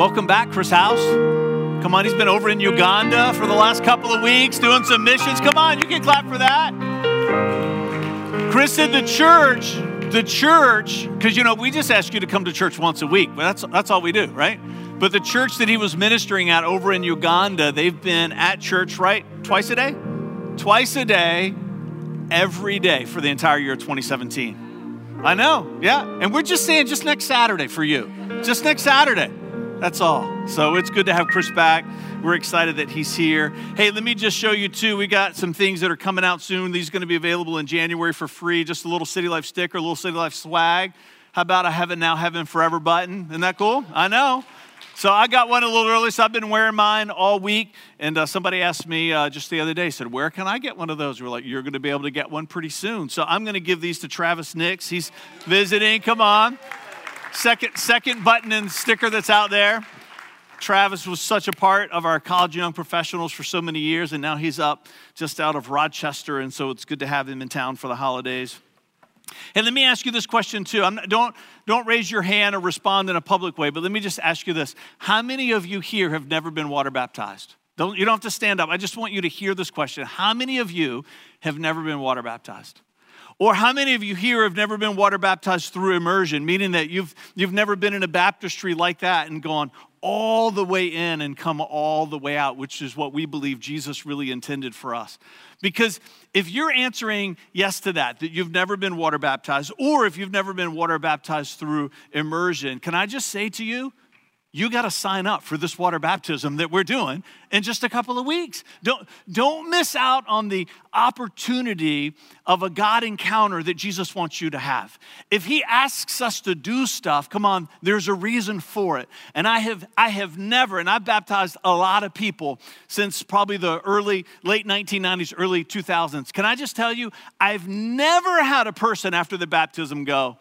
Welcome back, Chris House. Come on, he's been over in Uganda for the last couple of weeks doing some missions. Come on, you can clap for that. Chris said the church, the church, because you know, we just ask you to come to church once a week, but that's that's all we do, right? But the church that he was ministering at over in Uganda, they've been at church, right? Twice a day? Twice a day, every day for the entire year of 2017. I know, yeah. And we're just saying just next Saturday for you. Just next Saturday. That's all. So it's good to have Chris back. We're excited that he's here. Hey, let me just show you too. We got some things that are coming out soon. These are going to be available in January for free. Just a little City Life sticker, a little City Life swag. How about a Heaven Now, Heaven Forever button? Isn't that cool? I know. So I got one a little early, so I've been wearing mine all week. And uh, somebody asked me uh, just the other day, said, "Where can I get one of those?" We're like, "You're going to be able to get one pretty soon." So I'm going to give these to Travis Nix. He's visiting. Come on, second second button and sticker that's out there. Travis was such a part of our college young professionals for so many years, and now he's up just out of Rochester, and so it's good to have him in town for the holidays. And let me ask you this question too. Not, don't, don't raise your hand or respond in a public way, but let me just ask you this. How many of you here have never been water baptized? Don't, you don't have to stand up. I just want you to hear this question. How many of you have never been water baptized? Or how many of you here have never been water baptized through immersion, meaning that you've, you've never been in a baptistry like that and gone all the way in and come all the way out, which is what we believe Jesus really intended for us? Because if you're answering yes to that, that you've never been water baptized, or if you've never been water baptized through immersion, can I just say to you, you got to sign up for this water baptism that we're doing in just a couple of weeks. Don't, don't miss out on the opportunity of a God encounter that Jesus wants you to have. If He asks us to do stuff, come on, there's a reason for it. And I have, I have never, and I've baptized a lot of people since probably the early, late 1990s, early 2000s. Can I just tell you, I've never had a person after the baptism go,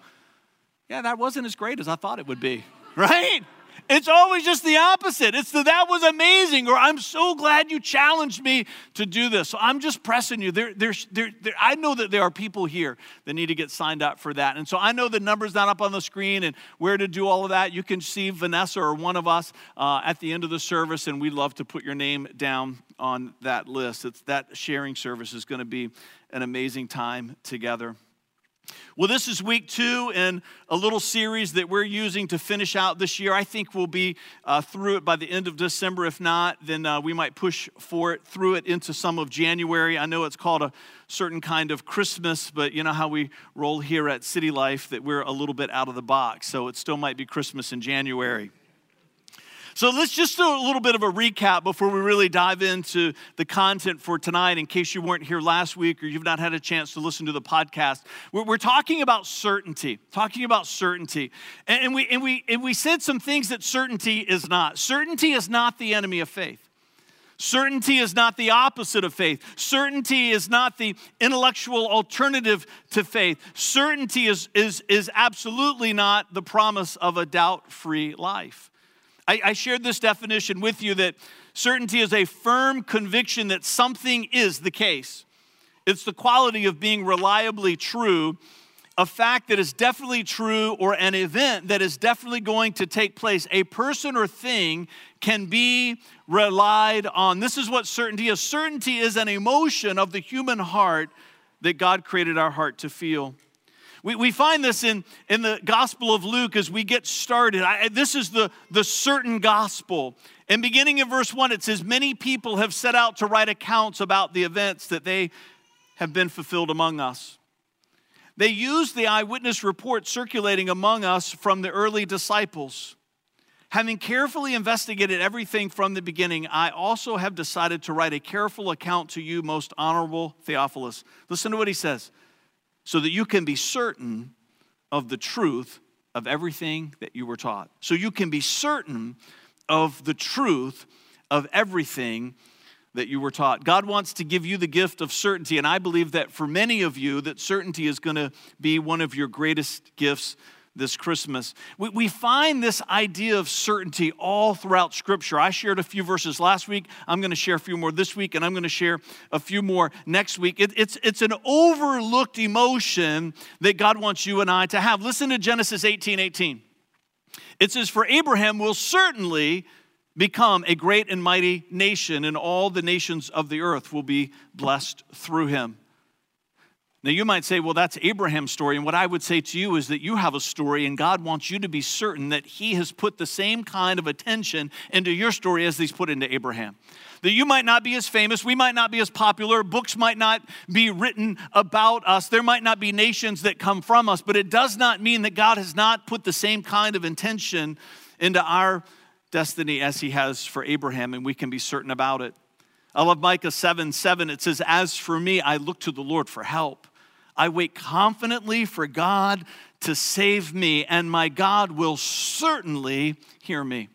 yeah, that wasn't as great as I thought it would be, right? It's always just the opposite. It's the that was amazing, or I'm so glad you challenged me to do this. So I'm just pressing you. There, there, there, I know that there are people here that need to get signed up for that. And so I know the number's not up on the screen and where to do all of that. You can see Vanessa or one of us uh, at the end of the service, and we'd love to put your name down on that list. It's, that sharing service is going to be an amazing time together. Well, this is week two in a little series that we're using to finish out this year. I think we'll be uh, through it by the end of December. If not, then uh, we might push for it through it into some of January. I know it's called a certain kind of Christmas, but you know how we roll here at City Life that we're a little bit out of the box. So it still might be Christmas in January. So let's just do a little bit of a recap before we really dive into the content for tonight, in case you weren't here last week or you've not had a chance to listen to the podcast. We're, talking about certainty, talking about certainty. And, we, and, we, and we said some things that certainty is not. Certainty is not the enemy of faith. Certainty is not the opposite of faith. Certainty is not the intellectual alternative to faith. Certainty is, is, is absolutely not the promise of a doubt free life. I, I shared this definition with you that certainty is a firm conviction that something is the case. It's the quality of being reliably true, a fact that is definitely true, or an event that is definitely going to take place. A person or thing can be relied on. This is what certainty is. Certainty is an emotion of the human heart that God created our heart to feel. We, we find this in, in the Gospel of Luke as we get started. I, this is the, the certain gospel. And beginning in verse 1, it says, Many people have set out to write accounts about the events that they have been fulfilled among us. They used the eyewitness report circulating among us from the early disciples. Having carefully investigated everything from the beginning, I also have decided to write a careful account to you, most honorable Theophilus. Listen to what he says so that you can be certain of the truth of everything that you were taught. So you can be certain of the truth of everything that you were taught. God wants to give you the gift of certainty, and I believe that for many of you, that certainty is going to be one of your greatest gifts this Christmas. We, we find this idea of certainty all throughout Scripture. I shared a few verses last week. I'm going to share a few more this week, and I'm going to share a few more next week. It, it's, it's an overlooked emotion that God wants you and I to have. Listen to Genesis 18 18. It says, For Abraham will certainly become a great and mighty nation, and all the nations of the earth will be blessed through him. Now, you might say, well, that's Abraham's story. And what I would say to you is that you have a story, and God wants you to be certain that He has put the same kind of attention into your story as He's put into Abraham. That you might not be as famous, we might not be as popular, books might not be written about us, there might not be nations that come from us, but it does not mean that God has not put the same kind of intention into our destiny as He has for Abraham, and we can be certain about it. I love Micah 7 7. It says, As for me, I look to the Lord for help. I wait confidently for God to save me, and my God will certainly hear me.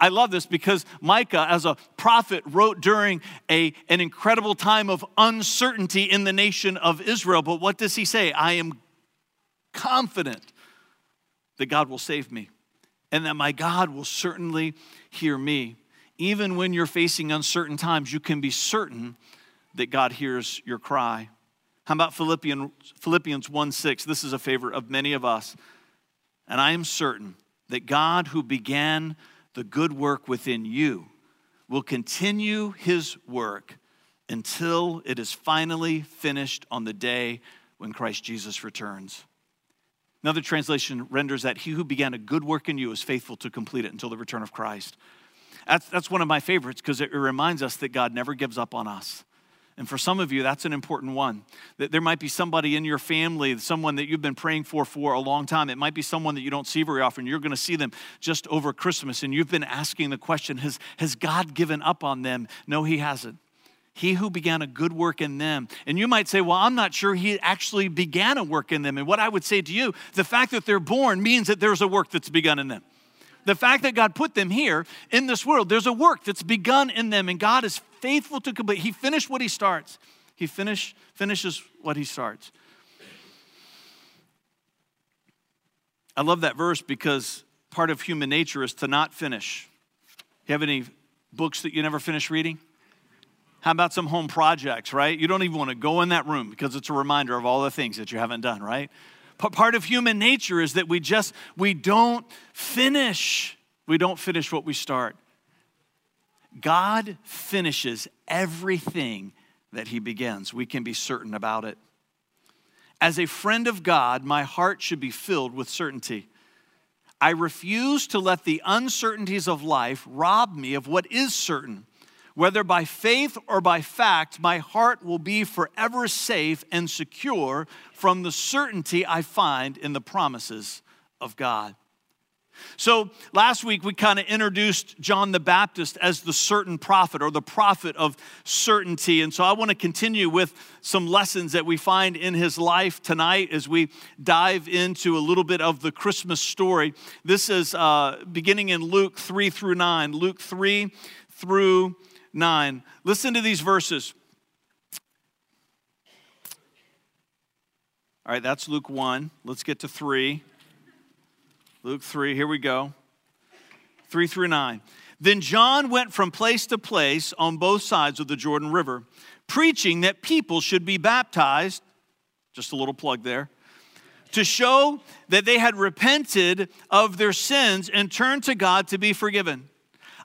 I love this because Micah, as a prophet, wrote during a, an incredible time of uncertainty in the nation of Israel. But what does he say? I am confident that God will save me and that my God will certainly hear me. Even when you're facing uncertain times, you can be certain that God hears your cry. How about Philippians, Philippians 1 6? This is a favorite of many of us. And I am certain that God, who began the good work within you, will continue his work until it is finally finished on the day when Christ Jesus returns. Another translation renders that he who began a good work in you is faithful to complete it until the return of Christ. That's, that's one of my favorites because it reminds us that God never gives up on us. And for some of you, that's an important one. That there might be somebody in your family, someone that you've been praying for for a long time. It might be someone that you don't see very often. You're going to see them just over Christmas, and you've been asking the question Has, has God given up on them? No, He hasn't. He who began a good work in them. And you might say, Well, I'm not sure He actually began a work in them. And what I would say to you, the fact that they're born means that there's a work that's begun in them the fact that God put them here in this world, there's a work that's begun in them, and God is faithful to complete. He finished what He starts. He finish, finishes what He starts. I love that verse because part of human nature is to not finish. You have any books that you never finish reading? How about some home projects, right? You don't even want to go in that room because it's a reminder of all the things that you haven't done, right? Part of human nature is that we just we don't finish. We don't finish what we start. God finishes everything that he begins. We can be certain about it. As a friend of god my heart should be filled with certainty. I refuse to let the uncertainties of life rob me of what is certain whether by faith or by fact, my heart will be forever safe and secure from the certainty I find in the promises of God. So, last week we kind of introduced John the Baptist as the certain prophet or the prophet of certainty. And so, I want to continue with some lessons that we find in his life tonight as we dive into a little bit of the Christmas story. This is uh, beginning in Luke 3 through 9. Luke 3 through 9. Listen to these verses. All right, that's Luke 1. Let's get to 3. Luke 3, here we go. 3 through 9. Then John went from place to place on both sides of the Jordan River, preaching that people should be baptized. Just a little plug there. To show that they had repented of their sins and turned to God to be forgiven.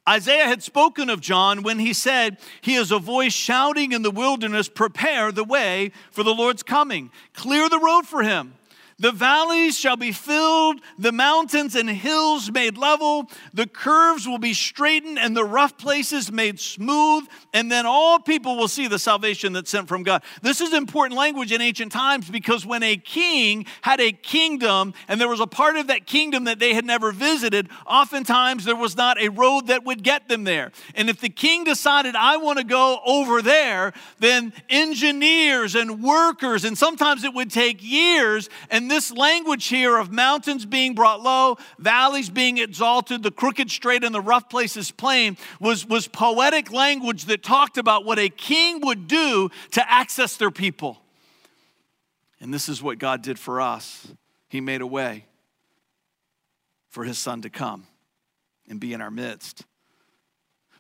Isaiah had spoken of John when he said, He is a voice shouting in the wilderness, Prepare the way for the Lord's coming, clear the road for him. The valleys shall be filled, the mountains and hills made level, the curves will be straightened, and the rough places made smooth, and then all people will see the salvation that's sent from God. This is important language in ancient times because when a king had a kingdom and there was a part of that kingdom that they had never visited, oftentimes there was not a road that would get them there. And if the king decided, I want to go over there, then engineers and workers, and sometimes it would take years, and this language here of mountains being brought low, valleys being exalted, the crooked straight and the rough places plain was, was poetic language that talked about what a king would do to access their people. And this is what God did for us. He made a way for his son to come and be in our midst.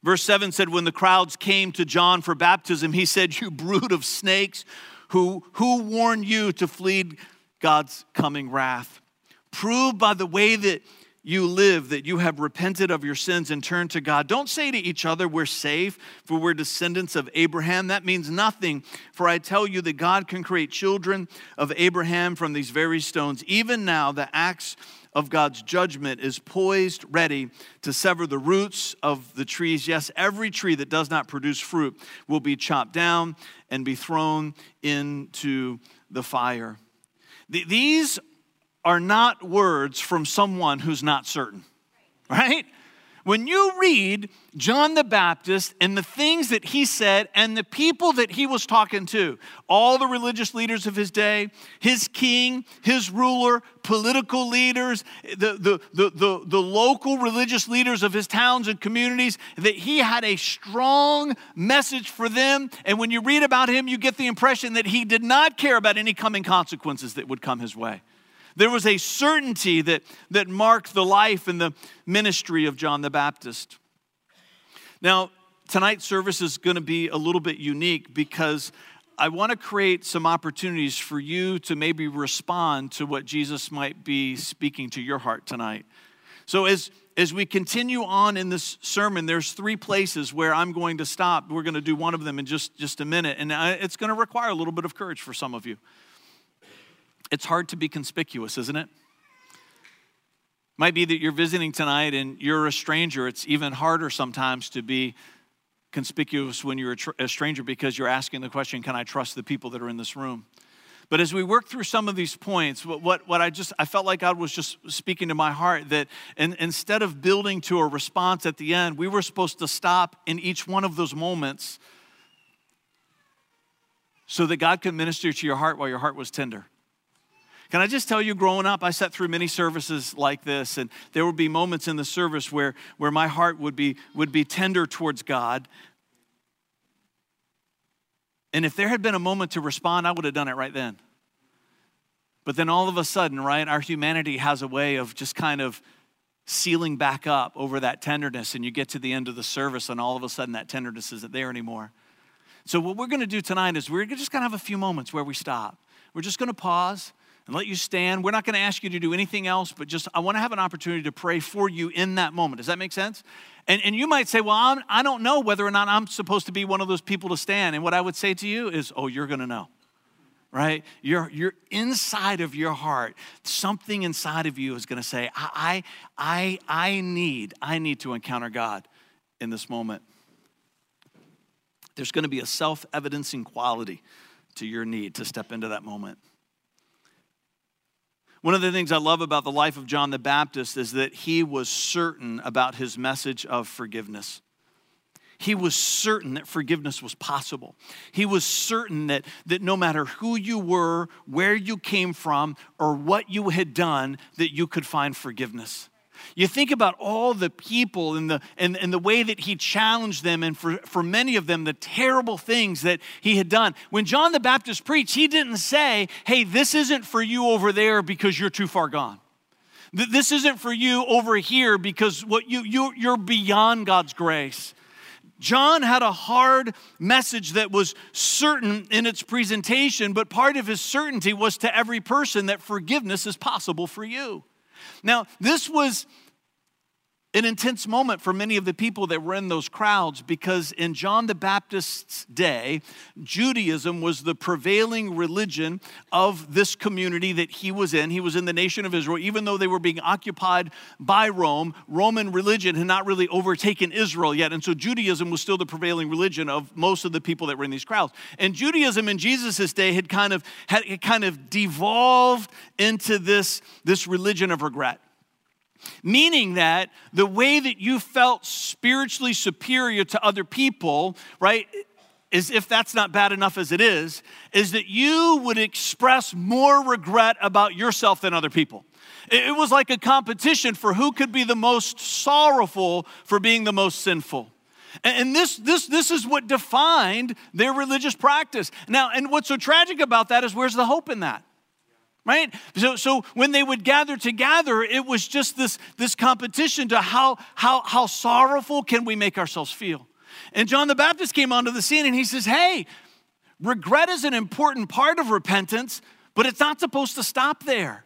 Verse 7 said, When the crowds came to John for baptism, he said, You brood of snakes, who, who warned you to flee God's coming wrath. Prove by the way that you live that you have repented of your sins and turned to God. Don't say to each other, We're safe, for we're descendants of Abraham. That means nothing, for I tell you that God can create children of Abraham from these very stones. Even now, the axe of God's judgment is poised, ready to sever the roots of the trees. Yes, every tree that does not produce fruit will be chopped down and be thrown into the fire. These are not words from someone who's not certain, right? When you read John the Baptist and the things that he said and the people that he was talking to, all the religious leaders of his day, his king, his ruler, political leaders, the, the, the, the, the local religious leaders of his towns and communities, that he had a strong message for them. And when you read about him, you get the impression that he did not care about any coming consequences that would come his way. There was a certainty that, that marked the life and the ministry of John the Baptist. Now, tonight's service is going to be a little bit unique because I want to create some opportunities for you to maybe respond to what Jesus might be speaking to your heart tonight. So, as as we continue on in this sermon, there's three places where I'm going to stop. We're going to do one of them in just, just a minute, and it's going to require a little bit of courage for some of you. It's hard to be conspicuous, isn't it? Might be that you're visiting tonight and you're a stranger. It's even harder sometimes to be conspicuous when you're a, tr- a, stranger because you're asking the question, Can I trust the people that are in this room? But as we work through some of these points, what, what, what I just, I felt like God was just speaking to my heart that in, instead of building to a response at the end, we were supposed to stop in each one of those moments so that God could minister to your heart while your heart was tender. Can I just tell you, growing up, I sat through many services like this, and there would be moments in the service where, where my heart would be, would be tender towards God. And if there had been a moment to respond, I would have done it right then. But then all of a sudden, right, our humanity has a way of just kind of sealing back up over that tenderness, and you get to the end of the service, and all of a sudden that tenderness isn't there anymore. So, what we're going to do tonight is we're just going to have a few moments where we stop. We're just going to pause and let you stand. We're not going to ask you to do anything else, but just I want to have an opportunity to pray for you in that moment. Does that make sense? And, and you might say, Well, I'm, I do not know whether or not I'm supposed to be one of those people to stand. And what I would say to you is, Oh, you're going to know. Right? You're, you're inside of your heart. Something inside of you is going to say, I, I, I need, I need to encounter God in this moment. There's going to be a self evidencing quality to your need to step into that moment. One of the things I love about the life of John the Baptist is that he was certain about his message of forgiveness. He was certain that forgiveness was possible. He was certain that, that no matter who you were, where you came from, or what you had done, that you could find forgiveness. You think about all the people and the, and, and the way that he challenged them, and for, for many of them, the terrible things that he had done. When John the Baptist preached, he didn't say, Hey, this isn't for you over there because you're too far gone. This isn't for you over here because what you, you, you're beyond God's grace. John had a hard message that was certain in its presentation, but part of his certainty was to every person that forgiveness is possible for you. Now, this was an intense moment for many of the people that were in those crowds because in John the Baptist's day, Judaism was the prevailing religion of this community that he was in. He was in the nation of Israel. Even though they were being occupied by Rome, Roman religion had not really overtaken Israel yet. And so Judaism was still the prevailing religion of most of the people that were in these crowds. And Judaism in Jesus' day had kind of, had, kind of devolved into this, this religion of regret meaning that the way that you felt spiritually superior to other people, right, is if that's not bad enough as it is, is that you would express more regret about yourself than other people. It was like a competition for who could be the most sorrowful for being the most sinful. And this, this, this is what defined their religious practice. Now, and what's so tragic about that is where's the hope in that? Right? So, so when they would gather together it was just this, this competition to how, how, how sorrowful can we make ourselves feel? And john the baptist came onto the scene and he says hey regret is an important part of repentance but it's not supposed to stop there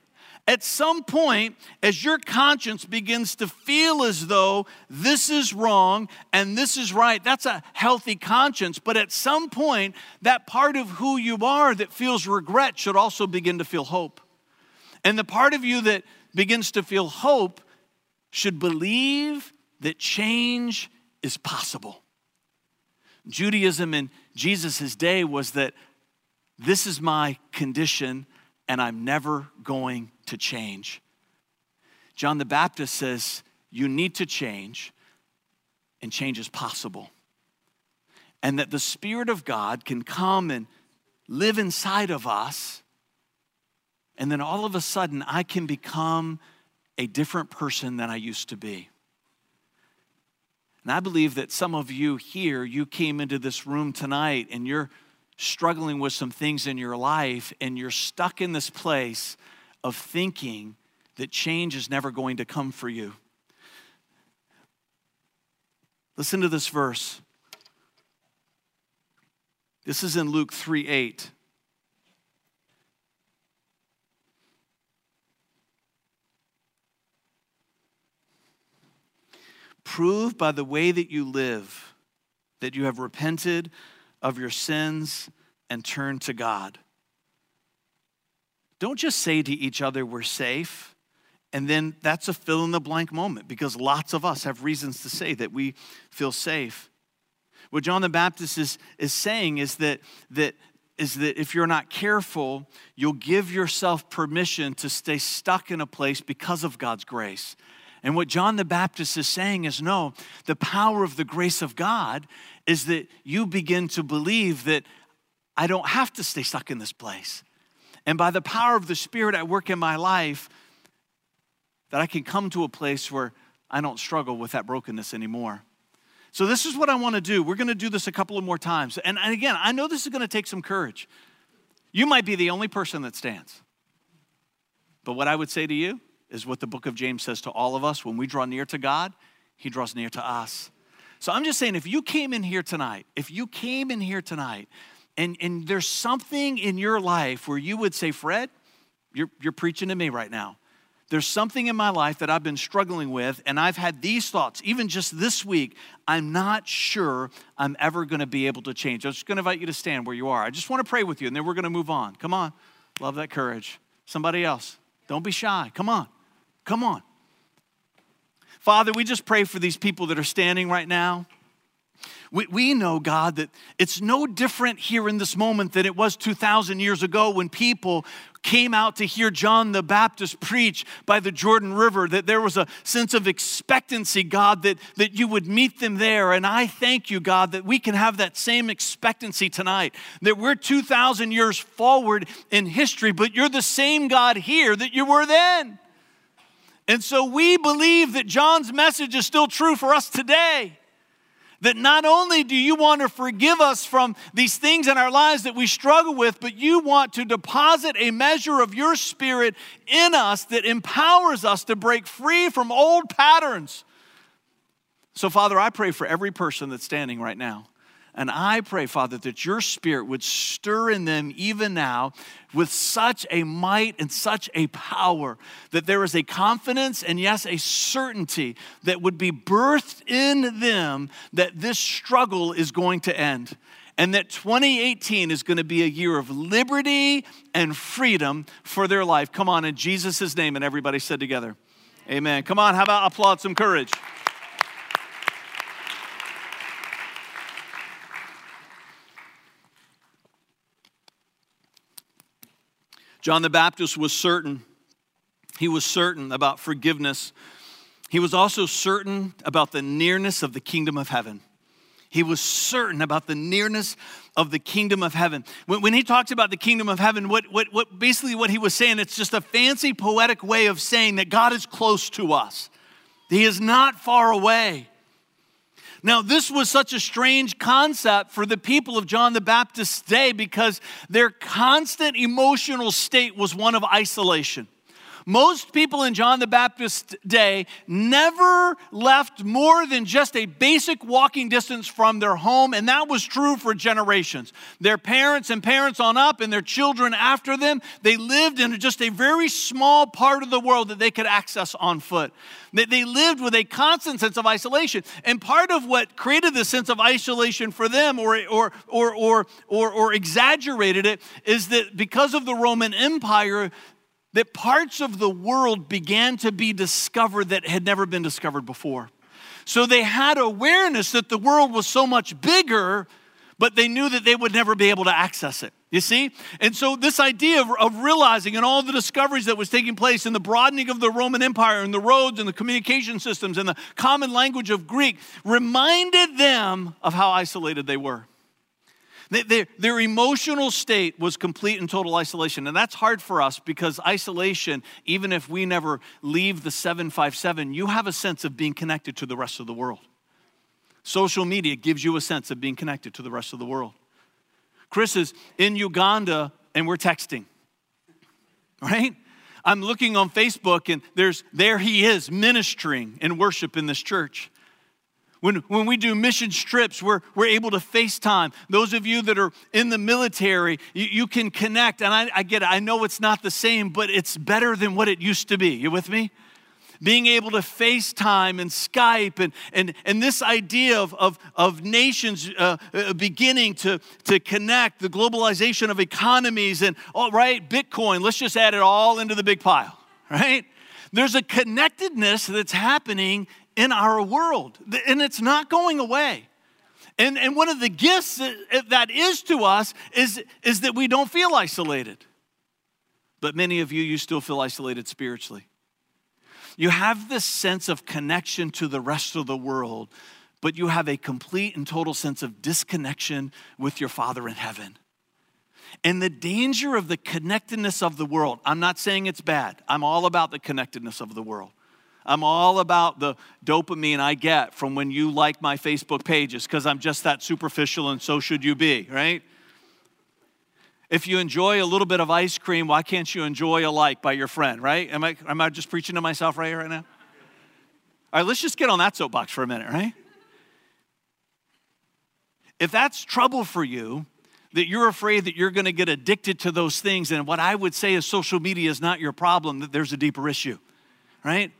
at some point, as your conscience begins to feel as though this is wrong and this is right, that's a healthy conscience. But at some point, that part of who you are that feels regret should also begin to feel hope. And the part of you that begins to feel hope should believe that change is possible. Judaism in Jesus' day was that this is my condition and I'm never going to change. John the Baptist says, You need to change, and change is possible. And that the Spirit of God can come and live inside of us, and then all of a sudden I can become a different person than I used to be. And I believe that some of you here, you came into this room tonight and you're struggling with some things in your life and you're stuck in this place of thinking that change is never going to come for you. Listen to this verse. This is in Luke 3 8. Prove by the way that you live that you have repented of your sins and turn to God. Don't just say to each other, we're safe, and then that's a fill in the blank moment because lots of us have reasons to say that we feel safe. What John the Baptist is, is saying is that, that, is that if you're not careful, you'll give yourself permission to stay stuck in a place because of God's grace. And what John the Baptist is saying is no, the power of the grace of God is that you begin to believe that I don't have to stay stuck in this place. And by the power of the Spirit at work in my life, that I can come to a place where I don't struggle with that brokenness anymore. So, this is what I want to do. We're going to do this a couple of more times. And, and again, I know this is going to take some courage. You might be the only person that stands. But what I would say to you is what the book of James says to all of us. When we draw near to God, He draws near to us. So I'm just saying, if you came in here tonight, if you came in here tonight and, and there's something in your life where you would say, Fred, you're, you're preaching to me right now. There's something in my life that I've been struggling with, and I've had these thoughts, even just this week. I'm not sure I'm ever going to be able to change. I'm just going to invite you to stand where you are. I just want to pray with you, and then we're going to move on. Come on. Love that courage. Somebody else. Don't be shy. Come on. Come on. Father, we just pray for these people that are standing right now. We, we know, God, that it's no different here in this moment than it was 2,000 years ago when people came out to hear John the Baptist preach by the Jordan River, that there was a sense of expectancy, God, that, that you would meet them there. And I thank you, God, that we can have that same expectancy tonight, that we're 2,000 years forward in history, but you're the same God here that you were then. And so we believe that John's message is still true for us today. That not only do you want to forgive us from these things in our lives that we struggle with, but you want to deposit a measure of your spirit in us that empowers us to break free from old patterns. So, Father, I pray for every person that's standing right now. And I pray, Father, that your spirit would stir in them even now with such a might and such a power that there is a confidence and, yes, a certainty that would be birthed in them that this struggle is going to end. And that 2018 is going to be a year of liberty and freedom for their life. Come on, in Jesus' name. And everybody said together, Amen. Come on, how about applaud some courage? John the Baptist was certain. He was certain about forgiveness. He was also certain about the nearness of the kingdom of heaven. He was certain about the nearness of the kingdom of heaven. When, when, he talks about the kingdom of heaven, what, what, what basically what he was saying, it's just a fancy poetic way of saying that God is close to us. He is not far away. Now, this was such a strange concept for the people of John the Baptist's day because their constant emotional state was one of isolation. Most people in John the Baptist's day never left more than just a basic walking distance from their home, and that was true for generations. Their parents and parents on up, and their children after them, they lived in just a very small part of the world that they could access on foot. They lived with a constant sense of isolation. And part of what created this sense of isolation for them or, or, or, or, or, or exaggerated it is that because of the Roman Empire, that parts of the world began to be discovered that had never been discovered before. So they had awareness that the world was so much bigger, but they knew that they would never be able to access it. You see? And so, this idea of, of, realizing and all the discoveries that was taking place in the broadening of the Roman Empire and the roads and the communication systems and the common language of Greek reminded them of how isolated they were. Their, their emotional state was complete and total isolation. And that's hard for us because isolation, even if we never leave the 757, you have a sense of being connected to the rest of the world. Social media gives you a sense of being connected to the rest of the world. Chris is in Uganda and we're texting, right? I'm looking on Facebook and there's there he is ministering and worship in this church. When, when we do mission trips, we're, we're able to FaceTime. Those of you that are in the military, you, you can connect. And I, I get it, I know it's not the same, but it's better than what it used to be. You with me? being able to FaceTime and Skype and, and, and this idea of, of, of nations uh, uh, beginning to, to connect, the globalization of economies and, all right, Bitcoin, let's just add it all into the big pile, right? There's a connectedness that's happening in our world, and it's not going away. And, and one of the gifts that, eh, that is to us is, is that we don't feel isolated. But many of you, you still feel isolated spiritually. You have this sense of connection to the rest of the world, but you have a complete and total sense of disconnection with your Father in heaven. And the danger of the connectedness of the world, I'm not saying it's bad, I'm all about the connectedness of the world. I'm all about the dopamine I get from when you like my Facebook pages because I'm just that superficial and so should you be, right? If you enjoy a little bit of ice cream, why can't you enjoy a like by your friend, right? Am I, am I just preaching to myself right here, right now? All right, let's just get on that soapbox for a minute, right? If that's trouble for you, that you're afraid that you're going to get addicted to those things, and what I would say is social media is not your problem, that there's a deeper issue, right?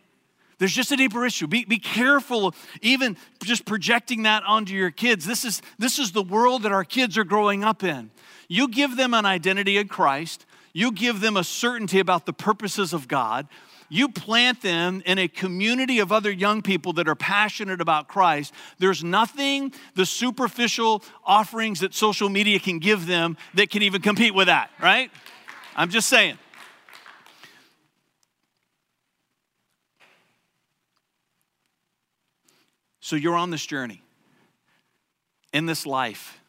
There's just a deeper issue. Be, be careful, even just projecting that onto your kids. This is, this is the world that our kids are growing up in. You give them an identity in Christ, you give them a certainty about the purposes of God. You plant them in a community of other young people that are passionate about Christ. There's nothing the superficial offerings that social media can give them that can even compete with that, right? I'm just saying. So you're on this journey in this life.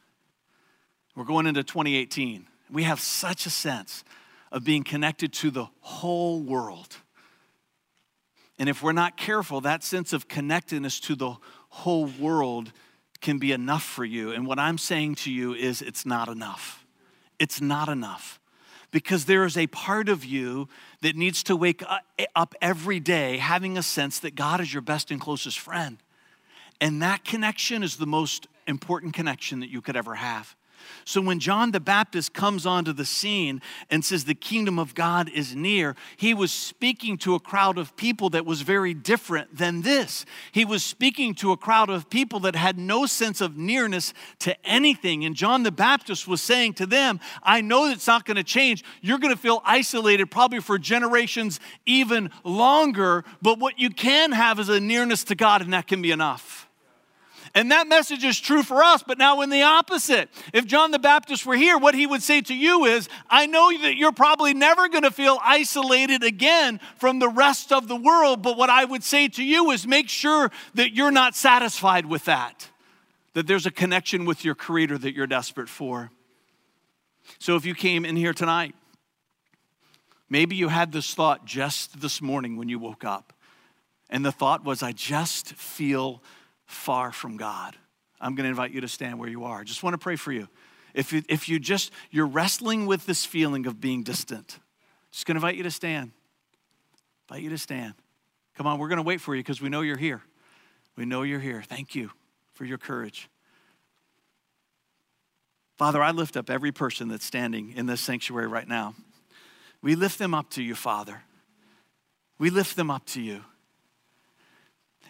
We're going into 2018. We have such a sense of being connected to the whole world. And if we're not careful, that sense of connectedness to the whole world can be enough for you. And what I'm saying to you is it's not enough. It's not enough. Because there is a part of you that needs to wake up every day having a sense that God is your best and closest friend. And that connection is the most important connection that you could ever have. So when John the Baptist comes onto the scene and says the kingdom of God is near, he was speaking to a crowd of people that was very different than this. He was speaking to a crowd of people that had no sense of nearness to anything. And John the Baptist was saying to them, I know it's not going to change. You're going to feel isolated probably for generations even longer, but what you can have is a nearness to God, and that can be enough. And that message is true for us, but now in the opposite. If John the Baptist were here, what he would say to you is, I know that you're probably never going to feel isolated again from the rest of the world, but what I would say to you is make sure that you're not satisfied with that, that there's a connection with your Creator that you're desperate for. So if you came in here tonight, maybe you had this thought just this morning when you woke up, and the thought was, I just feel far from God. I'm going to invite you to stand where you are. Just want to pray for you. If you, if you just, you're wrestling with this feeling of being distant, just going to invite you to stand. invite you to stand. Come on, we're going to wait for you because we know you're here. We know you're here. Thank you for your courage. Father, I lift up every person that's standing in this sanctuary right now. We lift them up to you, Father. We lift them up to you.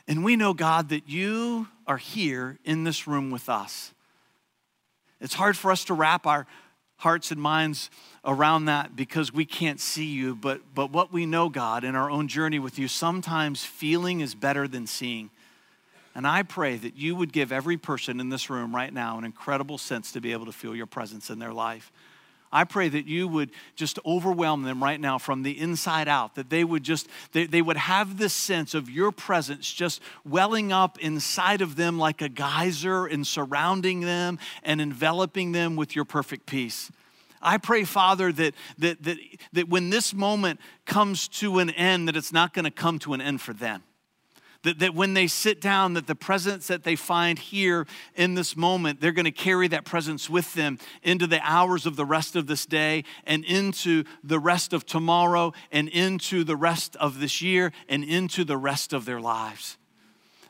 And we know, God, that you are here in this room with us. It's hard for us to wrap our hearts and minds around that because we can't see you. But, but what we know, God, in our own journey with you, sometimes feeling is better than seeing. And I pray that you would give every person in this room right now an incredible sense to be able to feel your presence in their life. I pray that you would just overwhelm them right now from the inside out, that they would just, they, they would have this sense of your presence just welling up inside of them like a geyser and surrounding them and enveloping them with your perfect peace. I pray, Father, that, that, that, that when this moment comes to an end, that it's not going to come to an end for them. That, that when they sit down, that the presence that they find here in this moment, they're going to carry that presence with them into the hours of the rest of this day and into the rest of tomorrow and into the rest of this year and into the rest of their lives.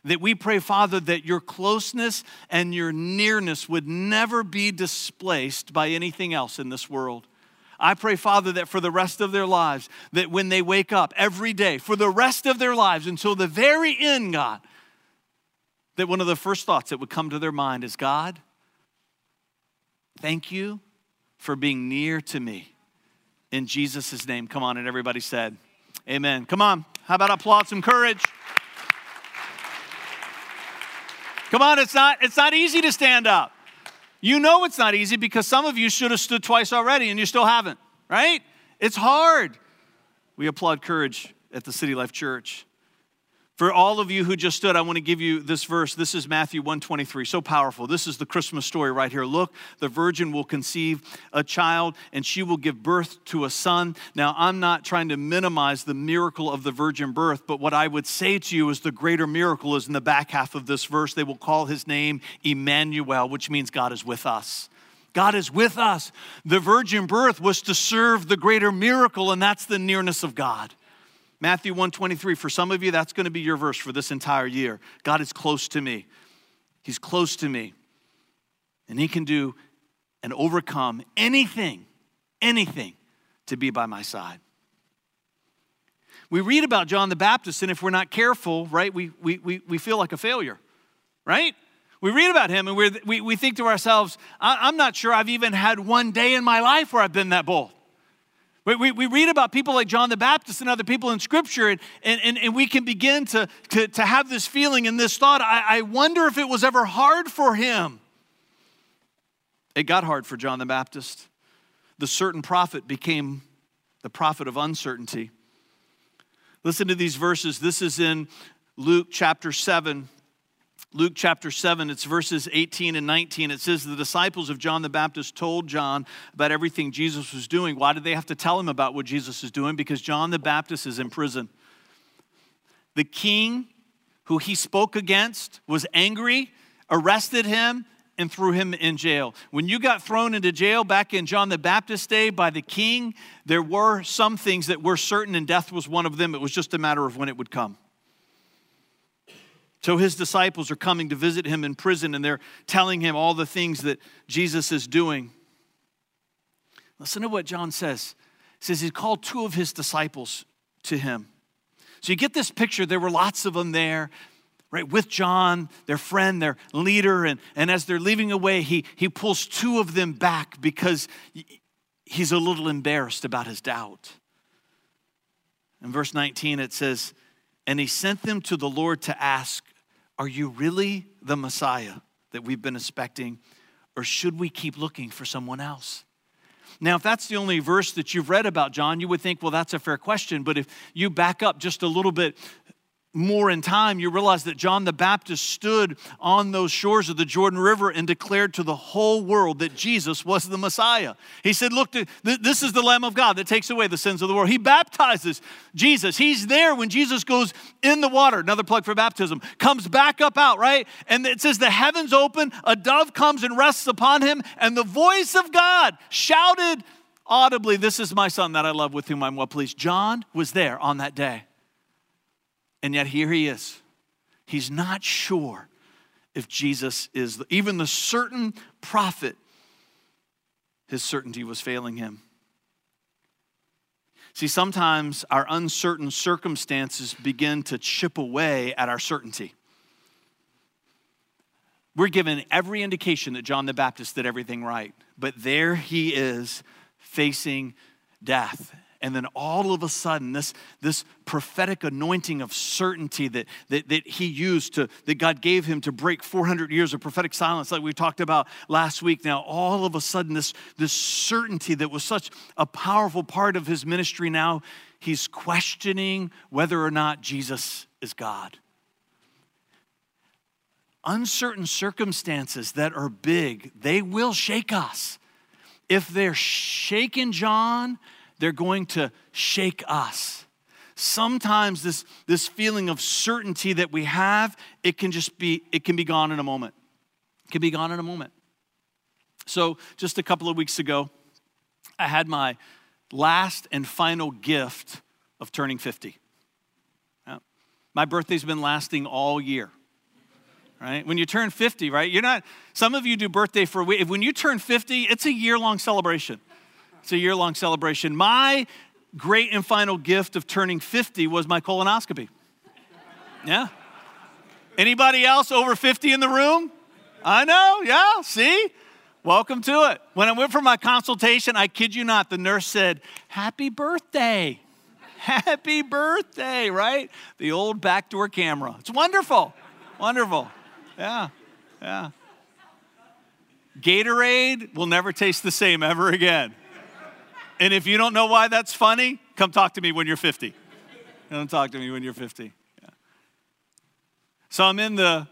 That we pray, Father, that your closeness and your nearness would never be displaced by anything else in this world. I pray, Father, that for the rest of their lives, that when they wake up every day, for the rest of their lives until the very end, God, that one of the first thoughts that would come to their mind is God, thank you for being near to me. In Jesus' name. Come on, and everybody said, Amen. Come on. How about applaud some courage? Come on, it's not, it's not easy to stand up. You know it's not easy because some of you should have stood twice already and you still haven't, right? It's hard. We applaud courage at the City Life Church. For all of you who just stood, I want to give you this verse. This is Matthew 123. So powerful. This is the Christmas story right here. Look, the virgin will conceive a child and she will give birth to a son. Now, I'm not trying to minimize the miracle of the virgin birth, but what I would say to you is the greater miracle is in the back half of this verse. They will call his name Emmanuel, which means God is with us. God is with us. The virgin birth was to serve the greater miracle, and that's the nearness of God. Matthew 123, for some of you, that's going to be your verse for this entire year. God is close to me. He's close to me. And He can do and overcome anything, anything to be by my side. We read about John the Baptist, and if we're not careful, right, we, we, we, we feel like a failure, right? We read about him and we we, we think to ourselves, I'm not sure I've even had one day in my life where I've been that bold. We, we, we, read about people like John the Baptist and other people in Scripture, and, and, and we can begin to, to, to have this feeling and this thought I, I wonder if it was ever hard for him. It got hard for John the Baptist. The certain prophet became the prophet of uncertainty. Listen to these verses. This is in Luke chapter 7, Luke chapter 7, it's verses 18 and 19. It says, The disciples of John the Baptist told John about everything Jesus was doing. Why did they have to tell him about what Jesus is doing? Because John the Baptist is in prison. The king who he spoke against was angry, arrested him, and threw him in jail. When you got thrown into jail back in John the Baptist day by the king, there were some things that were certain, and death was one of them. It was just a matter of when it would come. So his disciples are coming to visit him in prison and they're telling him all the things that Jesus is doing. Listen to what John says. He says he called two of his disciples to him. So you get this picture, there were lots of them there, right, with John, their friend, their leader, and, and as they're leaving away, he, he pulls two of them back because he's a little embarrassed about his doubt. In verse 19, it says, And he sent them to the Lord to ask, are you really the Messiah that we've been expecting, or should we keep looking for someone else? Now, if that's the only verse that you've read about John, you would think, well, that's a fair question. But if you back up just a little bit more in time, you realize that John the Baptist stood on those shores of the Jordan River and declared to the whole world that Jesus was the Messiah. He said, Look, this is the Lamb of God that takes away the sins of the world. He baptizes Jesus. He's there when Jesus goes in the water, another plug for baptism, comes back up out, right? And it says, The heavens open, a dove comes and rests upon him, and the voice of God shouted audibly, This is my son that I love with whom I'm well pleased. John was there on that day. And yet here he is. He's not sure if Jesus is, the, even the certain prophet, his certainty was failing him. See, sometimes our uncertain circumstances begin to chip away at our certainty. We're given every indication that John the Baptist did everything right, but there he is facing death. And then all of a sudden, this, this prophetic anointing of certainty that, that, that he used to, that God gave him to break 400 years of prophetic silence, like we talked about last week. Now, all of a sudden, this, this certainty that was such a powerful part of his ministry, now he's questioning whether or not Jesus is God uncertain circumstances that are big, they will shake us. If they're shaking John, they're going to shake us. Sometimes this, this feeling of certainty that we have, it can just be, it can be gone in a moment. It can be gone in a moment. So just a couple of weeks ago, I had my last and final gift of turning 50. My birthday's been lasting all year right? When you turn 50, right? You're not, some of you do birthday for a week. When you turn 50, it's a year long celebration. It's a year long celebration. My great and final gift of turning 50 was my colonoscopy. Yeah. Anybody else over 50 in the room? I know, yeah, see? Welcome to it. When I went for my consultation, I kid you not, the nurse said, Happy birthday. Happy birthday, right? The old backdoor camera. It's wonderful. Wonderful. Yeah, yeah. Gatorade will never taste the same ever again. And if you don't know why that's funny, come talk to me when you're 50. Come talk to me when you're 50. Yeah. So I'm in the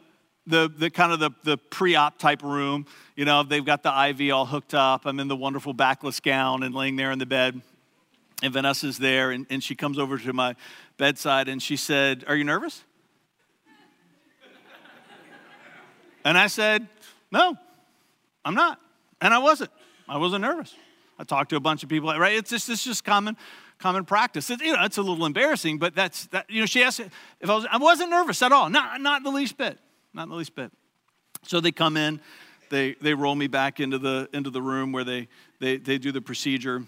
the, the kind of the, the pre-op type room. You know, they've got the IV all hooked up. I'm in the wonderful backless gown and laying there in the bed. And Vanessa's there, and, and she comes over to my bedside and she said, Are you nervous? And I said, No, I'm not. And I wasn't. I wasn't nervous. I talked to a bunch of people, right? It's just, it's just common, common practice. It, you know, it's a little embarrassing, but that's, that, you know, she asked if I was, I wasn't nervous at all. Not, not the least bit. Not the least bit. So they come in, they, they roll me back into the, into the room where they, they, they do the procedure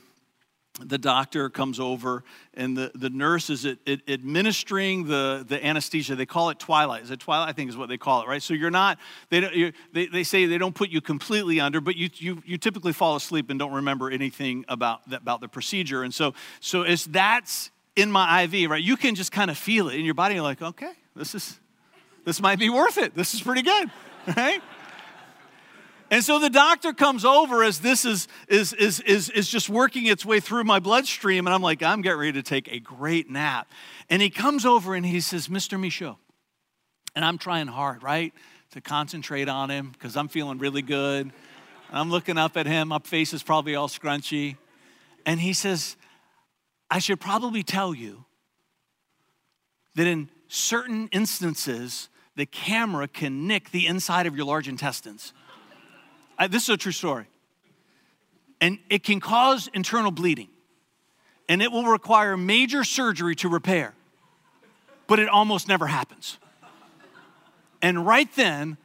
the doctor comes over and the, the nurse is it, it, administering the, the anesthesia. They call it twilight. Is it twilight? I think is what they call it right? So you're not they, don't, they, they say they don't put you completely under but you, you, you typically fall asleep and don't remember anything about, about the procedure. And so so as that's in my iv right? You can just kind of feel it in your body. You're like okay this is this might be worth it. This is pretty good right and so the doctor comes over as this is, is, is, is, is just working its way through my bloodstream, and I'm like, I'm getting ready to take a great nap. And he comes over and he says, Mr. Michaud. And I'm trying hard, right, to concentrate on him because I'm feeling really good. I'm looking up at him, my face is probably all scrunchy. And he says, I should probably tell you that in certain instances, the camera can nick the inside of your large intestines. I, this is a true story. And it can cause internal bleeding. And it will require major surgery to repair. But it almost never happens. And right then,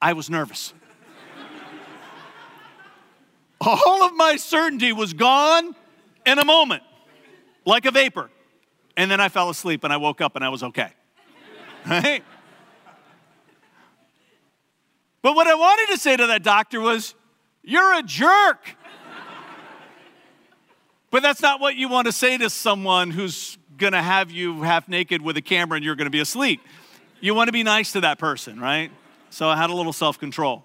I was nervous. All of my certainty was gone in a moment, like a vapor. And then I fell asleep and I woke up and I was okay. Right? But what I wanted to say to that doctor was, You're a jerk. but that's not what you want to say to someone who's going to have you half naked with a camera and you're going to be asleep. You want to be nice to that person, right? So I had a little self control.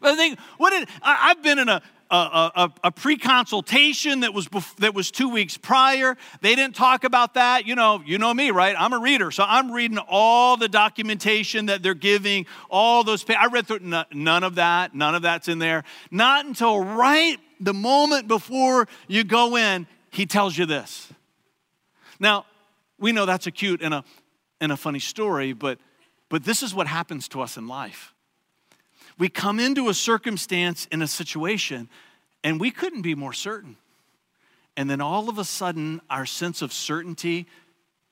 But I think, what did, I've been in a, a, a, a pre-consultation that was bef- that was two weeks prior. They didn't talk about that. You know, you know me, right? I'm a reader, so I'm reading all the documentation that they're giving, all those. Pa- I read through n- none of that. None of that's in there. Not until right the moment before you go in, he tells you this. Now, we know that's a cute and a and a funny story, but but this is what happens to us in life we come into a circumstance in a situation and we couldn't be more certain. And then all of a sudden, our sense of certainty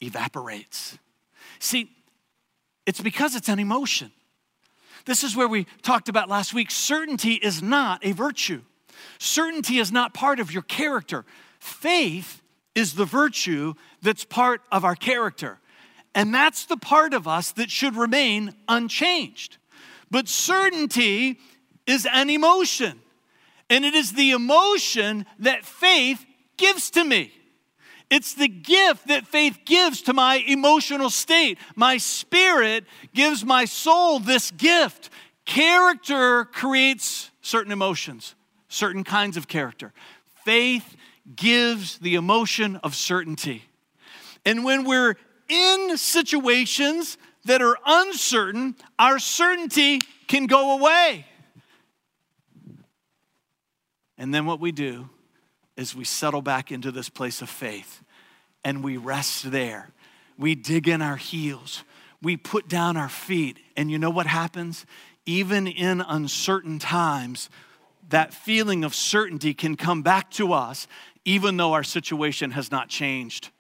evaporates. See, it's because it's an emotion. This is where we talked about last week. Certainty is not a virtue, certainty is not part of your character. Faith is the virtue that's part of our character. And that's the part of us that should remain unchanged. But certainty is an emotion. And it is the emotion that faith gives to me. It's the gift that faith gives to my emotional state. My spirit gives my soul this gift. Character creates certain emotions, certain kinds of character. Faith gives the emotion of certainty. And when we're in situations that are uncertain, our certainty can go away. And then what we do is we settle back into this place of faith and we rest there. We dig in our heels, we put down our feet. And you know what happens? Even in uncertain times, that feeling of certainty can come back to us, even though our situation has not changed.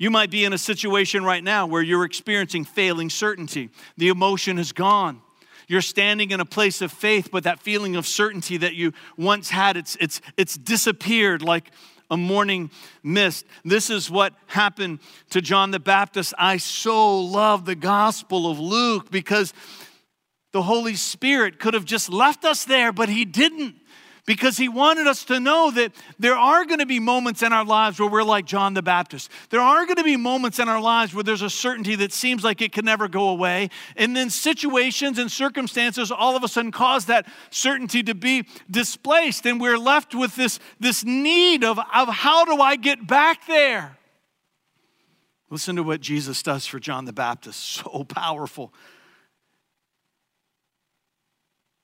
You might be in a situation right now where you're experiencing failing certainty. The emotion is gone. You're standing in a place of faith, but that feeling of certainty that you once had, it's, it's, it's disappeared like a morning mist. This is what happened to John the Baptist. I so love the Gospel of Luke because the Holy Spirit could have just left us there, but He didn't because he wanted us to know that there are going to be moments in our lives where we're like John the Baptist. There are going to be moments in our lives where there's a certainty that seems like it can never go away. And then situations and circumstances all of a sudden cause that certainty to be displaced. And we're left with this, this need of, of how do I get back there? Listen to what Jesus does for John the Baptist. So powerful.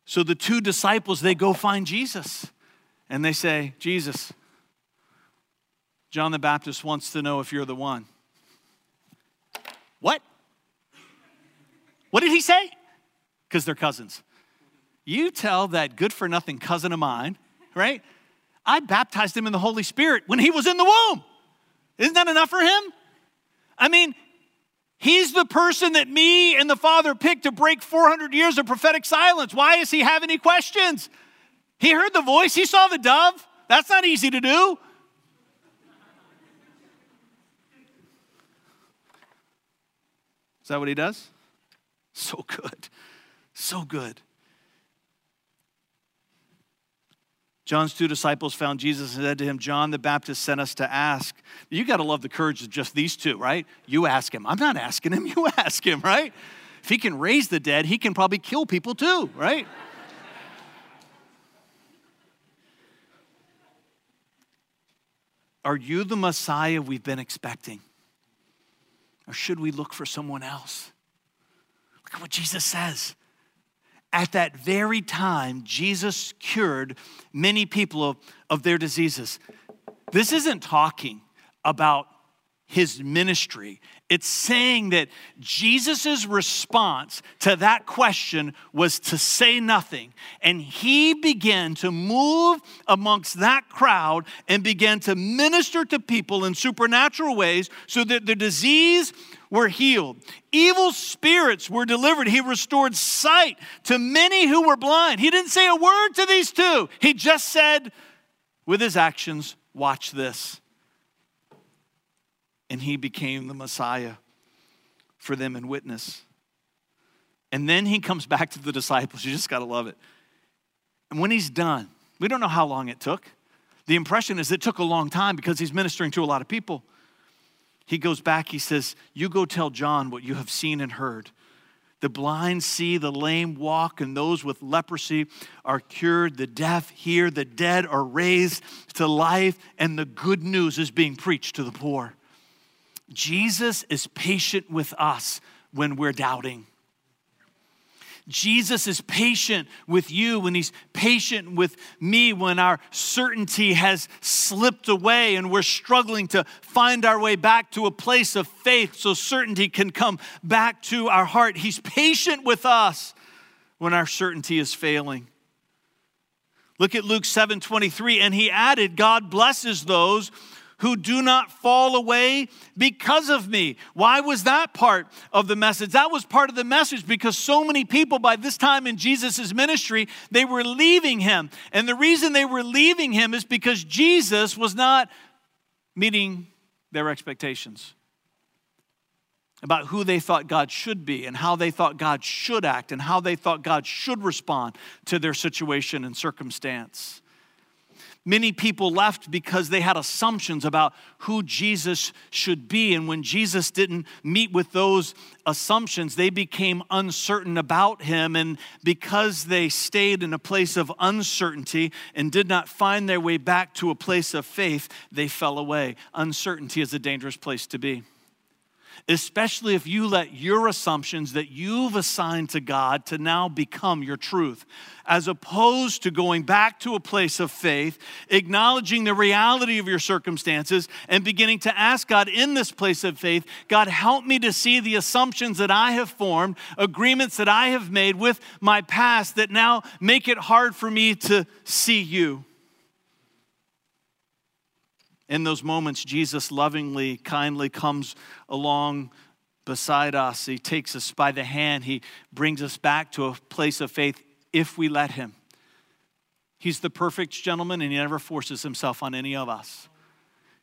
So the two disciples, they go find Jesus and they say, Jesus, John the Baptist wants to know if you're the one. What? What did he say? Because they're cousins. You tell that good for nothing cousin of mine, right? I baptized him in the Holy Spirit when he was in the womb. Isn't that enough for him? I mean, He's the person that me and the Father picked to break 400 years of prophetic silence. Why does he have any questions? He heard the voice, he saw the dove. That's not easy to do. Is that what he does? So good. So good. John's two disciples found Jesus and said to him, John the Baptist sent us to ask. You got to love the courage of just these two, right? You ask him. I'm not asking him, you ask him, right? If he can raise the dead, he can probably kill people too, right? Are you the Messiah we've been expecting? Or should we look for someone else? Look at what Jesus says. At that very time, Jesus cured many people of, of their diseases. This isn't talking about his ministry. It's saying that Jesus' response to that question was to say nothing. And he began to move amongst that crowd and began to minister to people in supernatural ways so that the disease were healed. Evil spirits were delivered. He restored sight to many who were blind. He didn't say a word to these two. He just said, with his actions, watch this and he became the Messiah for them and witness. And then he comes back to the disciples. You just got to love it. And when he's done, we don't know how long it took. The impression is it took a long time because he's ministering to a lot of people. He goes back, he says, You go tell John what you have seen and heard. The blind see, the lame walk, and those with leprosy are cured. The deaf hear, the dead are raised to life, and the good news is being preached to the poor. Jesus is patient with us when we're doubting. Jesus is patient with you when he's patient with me when our certainty has slipped away and we're struggling to find our way back to a place of faith so certainty can come back to our heart. He's patient with us when our certainty is failing. Look at Luke 7 23, and he added, God blesses those who do not fall away because of me. Why was that part of the message? That was part of the message because so many people by this time in Jesus' ministry, they were leaving him. And the reason they were leaving him is because Jesus was not meeting their expectations about who they thought God should be and how they thought God should act and how they thought God should respond to their situation and circumstance. Many people left because they had assumptions about who Jesus should be. And when Jesus didn't meet with those assumptions, they became uncertain about him. And because they stayed in a place of uncertainty and did not find their way back to a place of faith, they fell away. Uncertainty is a dangerous place to be especially if you let your assumptions that you've assigned to God to now become your truth, as opposed to going back to a place of faith, acknowledging the reality of your circumstances, and beginning to ask God in this place of faith, God, help me to see the assumptions that I have formed, agreements that I have made with my past that now make it hard for me to see you. In those moments, Jesus lovingly, kindly comes along beside us. He takes us by the hand. He brings us back to a place of faith if we let Him. He's the perfect gentleman and He never forces Himself on any of us.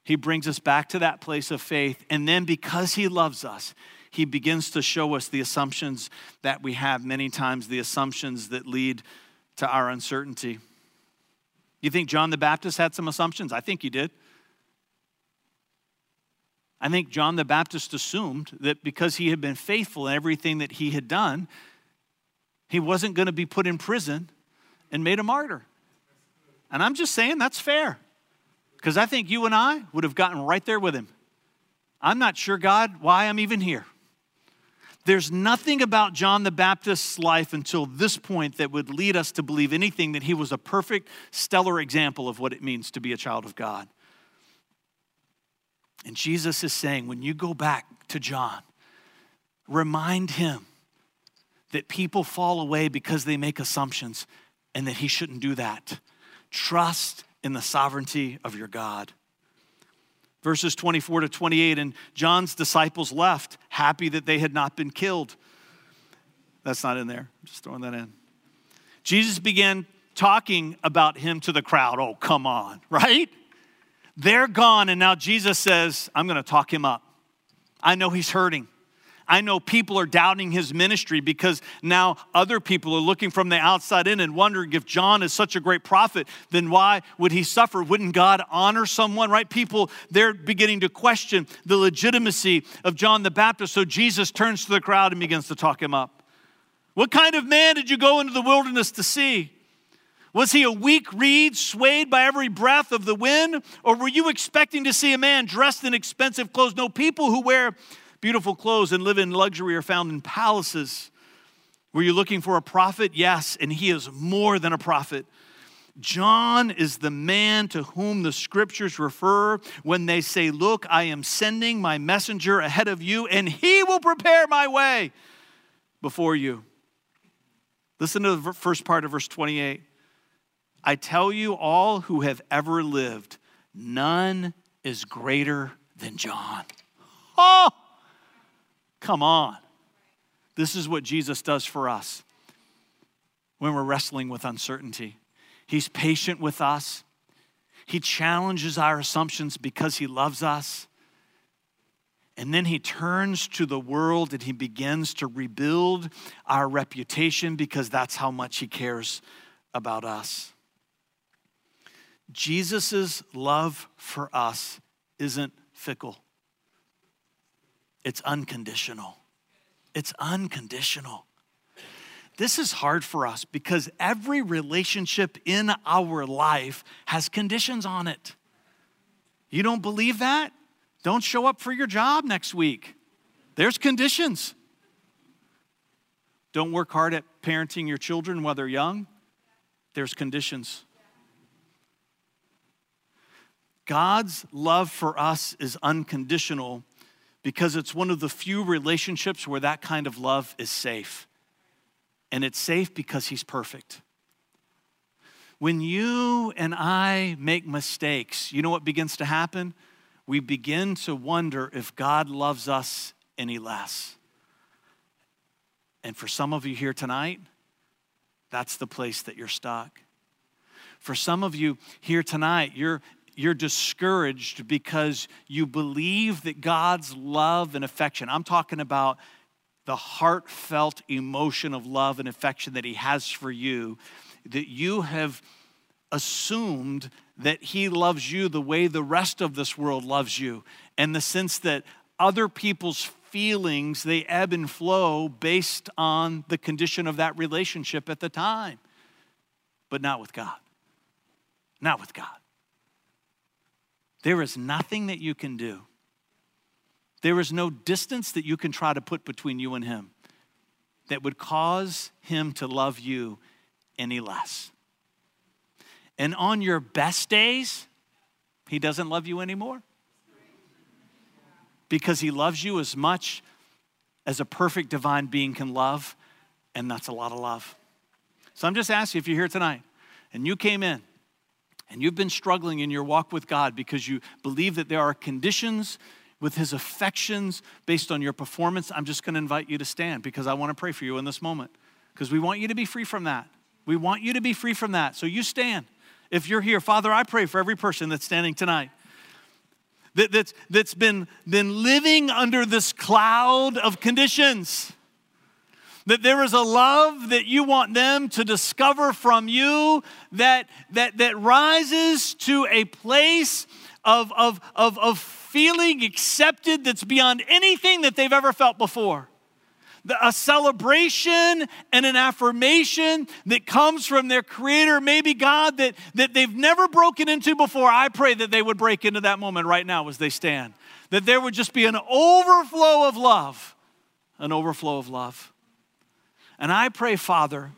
He brings us back to that place of faith. And then, because He loves us, He begins to show us the assumptions that we have, many times, the assumptions that lead to our uncertainty. You think John the Baptist had some assumptions? I think he did. I think John the Baptist assumed that because he had been faithful in everything that he had done, he wasn't going to be put in prison and made a martyr. And I'm just saying that's fair because I think you and I would have gotten right there with him. I'm not sure, God, why I'm even here. There's nothing about John the Baptist's life until this point that would lead us to believe anything that he was a perfect, stellar example of what it means to be a child of God. And Jesus is saying, when you go back to John, remind him that people fall away because they make assumptions and that he shouldn't do that. Trust in the sovereignty of your God. Verses 24 to 28, and John's disciples left, happy that they had not been killed. That's not in there. I'm just throwing that in. Jesus began talking about him to the crowd. Oh, come on, right? They're gone, and now Jesus says, I'm going to talk him up. I know he's hurting. I know people are doubting his ministry because now other people are looking from the outside in and wondering if John is such a great prophet, then why would he suffer? Wouldn't God honor someone, right? People, they're beginning to question the legitimacy of John the Baptist. So Jesus turns to the crowd and begins to talk him up. What kind of man did you go into the wilderness to see? Was he a weak reed swayed by every breath of the wind? Or were you expecting to see a man dressed in expensive clothes? No, people who wear beautiful clothes and live in luxury are found in palaces. Were you looking for a prophet? Yes, and he is more than a prophet. John is the man to whom the scriptures refer when they say, Look, I am sending my messenger ahead of you, and he will prepare my way before you. Listen to the first part of verse 28. I tell you, all who have ever lived, none is greater than John. Oh, come on. This is what Jesus does for us when we're wrestling with uncertainty. He's patient with us, He challenges our assumptions because He loves us. And then he turns to the world and he begins to rebuild our reputation because that's how much he cares about us. Jesus' love for us isn't fickle, it's unconditional. It's unconditional. This is hard for us because every relationship in our life has conditions on it. You don't believe that? Don't show up for your job next week. There's conditions. Don't work hard at parenting your children while they're young. There's conditions. God's love for us is unconditional because it's one of the few relationships where that kind of love is safe. And it's safe because He's perfect. When you and I make mistakes, you know what begins to happen? we begin to wonder if God loves us any less. And for some of you here tonight, that's the place that you're stuck. For some of you here tonight, you're, you're discouraged because you believe that God's love and affection, I'm talking about the heartfelt emotion of love and affection that He has for you, that you have assumed that He loves you the way the rest of this world loves you, and the sense that other people's feelings they ebb and flow based on the condition of that relationship at the time, but not with God. Not with God. There is nothing that you can do. There is no distance that you can try to put between you and Him that would cause Him to love you any less. And on your best days, He doesn't love you anymore because He loves you as much as a perfect divine being can love, and that's a lot of love. So I'm just asking if you're here tonight and you came in and you've been struggling in your walk with God because you believe that there are conditions with His affections based on your performance, I'm just going to invite you to stand because I want to pray for you in this moment because we want you to be free from that. We want you to be free from that. So you stand. If you're here, Father, I pray for every person that's standing tonight that, that's, that's been, been living under this cloud of conditions that there is a love that you want them to discover from you that, that, that rises to a place of, of, of, of feeling accepted that's beyond anything that they've ever felt before. A celebration and an affirmation that comes from their creator, maybe God, that, that they've never broken into before. I pray that they would break into that moment right now as they stand. That there would just be an overflow of love, an overflow of love. And I pray, Father,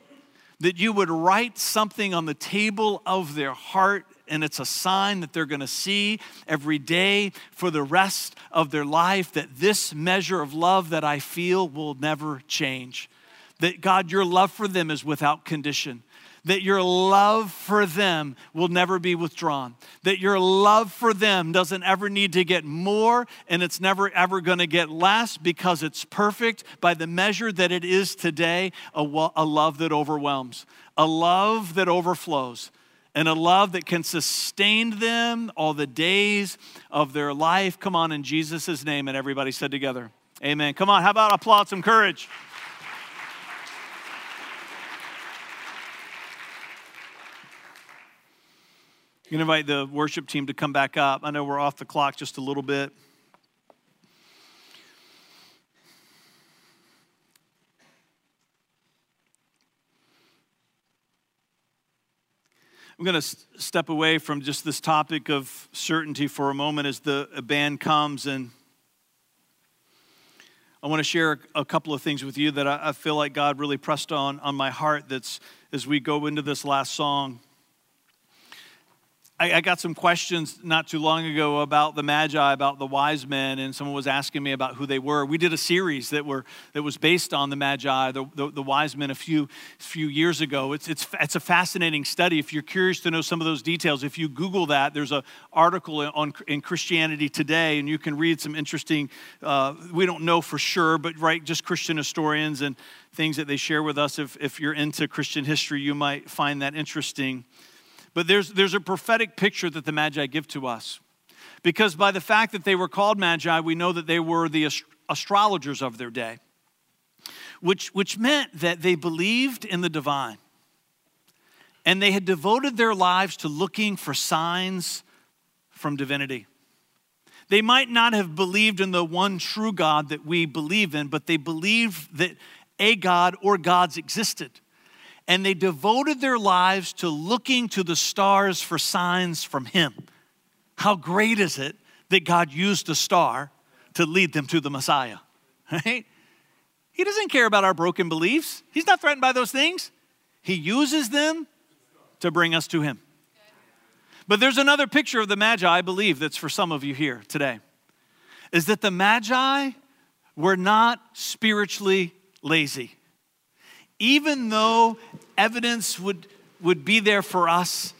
that you would write something on the table of their heart, and it's a sign that they're going to see every day for the rest of their life that this measure of love that I feel will never change. That God, your love for them is without condition that your love for them will never be withdrawn, that your love for them doesn't ever need to get more and it's never ever going to get less because it's perfect by the measure that it is today a, a love that overwhelms, a love that overflows and a love that can sustain them all the days of their life. Come on, in Jesus' name. And everybody said together, Amen. Come on, how about applaud some courage? Invite the worship team to come back up. I know we're off the clock just a little bit. I'm going to step away from just this topic of certainty for a moment as the band comes and I want to share a couple of things with you that I feel like God really pressed on on my heart that's as we go into this last song. I, I, got some questions not too long ago about the Magi, about the wise men, and someone was asking me about who they were. We did a series that were that was based on the Magi, the, the, the wise men, a few few years ago. It's, it's it's a fascinating study. If you're curious to know some of those details, if you Google that, there's an article on in Christianity Today, and you can read some interesting. Uh, we don't know for sure, but right, just Christian historians and things that they share with us. If if you're into Christian history, you might find that interesting. But there's, there's a prophetic picture that the Magi give to us. Because by the fact that they were called Magi, we know that they were the astrologers of their day, which, which meant that they believed in the divine. And they had devoted their lives to looking for signs from divinity. They might not have believed in the one true God that we believe in, but they believed that a God or gods existed and they devoted their lives to looking to the stars for signs from Him. How great is it that God used a star to lead them to the Messiah, right? He doesn't care about our broken beliefs, He's not threatened by those things. He uses them to bring us to Him. But there's another picture of the Magi, I believe, that's for some of you here today. Is that the Magi were not spiritually lazy even though evidence would, would be there for us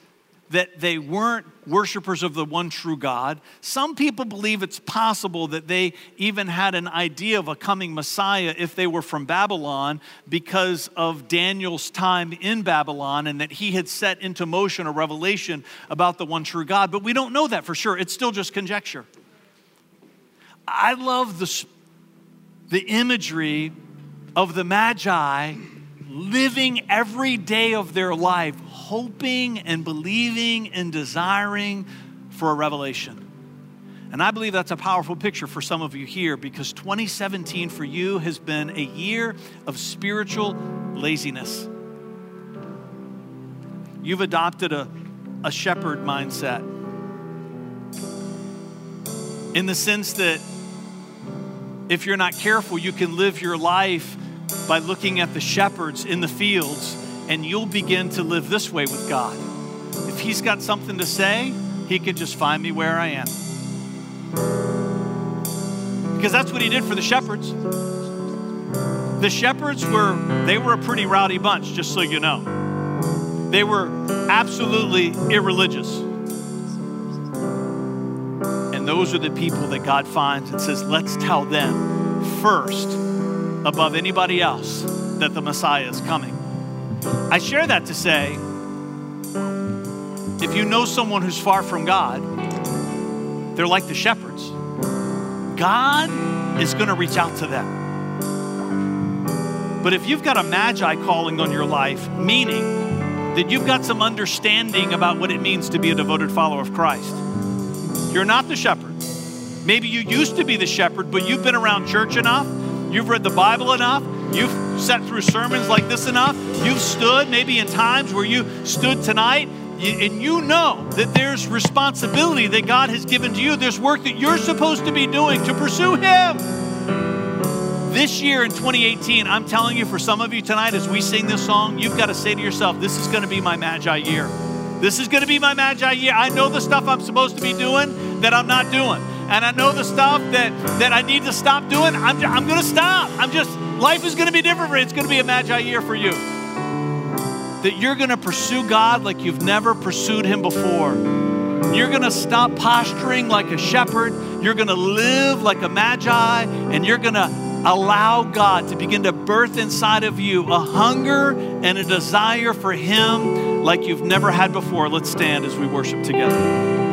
that they weren't worshipers of the one true God. Some people believe it's possible that they even had an idea of a coming Messiah if they were from Babylon because of Daniel's time in Babylon and that he had set into motion a revelation about the one true God. But we don't know that for sure. It's still just conjecture. I love the, the imagery of the Magi living every day of their life hoping and believing and desiring for a revelation. And I believe that's a powerful picture for some of you here because 2017 for you has been a year of spiritual laziness. You've adopted a, a shepherd mindset in the sense that if you're not careful, you can live your life by looking at the shepherds in the fields and you'll begin to live this way with God. If He's got something to say, He can just find me where I am. Because that's what He did for the shepherds. The shepherds were, they were a pretty rowdy bunch, just so you know. They were absolutely irreligious. And those are the people that God finds and says, let's tell them first, above anybody else, that the Messiah is coming. I share that to say if you know someone who's far from God, they're like the shepherds. God is going to reach out to them. But if you've got a magi calling on your life, meaning that you've got some understanding about what it means to be a devoted follower of Christ, you're not the shepherd. Maybe you used to be the shepherd, but you've been around church enough, you've read the Bible enough, You've sat through sermons like this enough. You've stood maybe in times where you stood tonight and you know that there's responsibility that God has given to you. There's work that you're supposed to be doing to pursue Him. This year in 2018, I'm telling you, for some of you tonight, as we sing this song, you've got to say to yourself, This is going to be my Magi year. This is going to be my Magi year. I know the stuff I'm supposed to be doing that I'm not doing. And I know the stuff that, that I need to stop doing. I'm, I'm going to stop. I'm just, Life is going to be different. It's going to be a magi year for you. That you're going to pursue God like you've never pursued Him before. You're going to stop posturing like a shepherd. You're going to live like a magi, and you're going to allow God to begin to birth inside of you a hunger and a desire for Him like you've never had before. Let's stand as we worship together.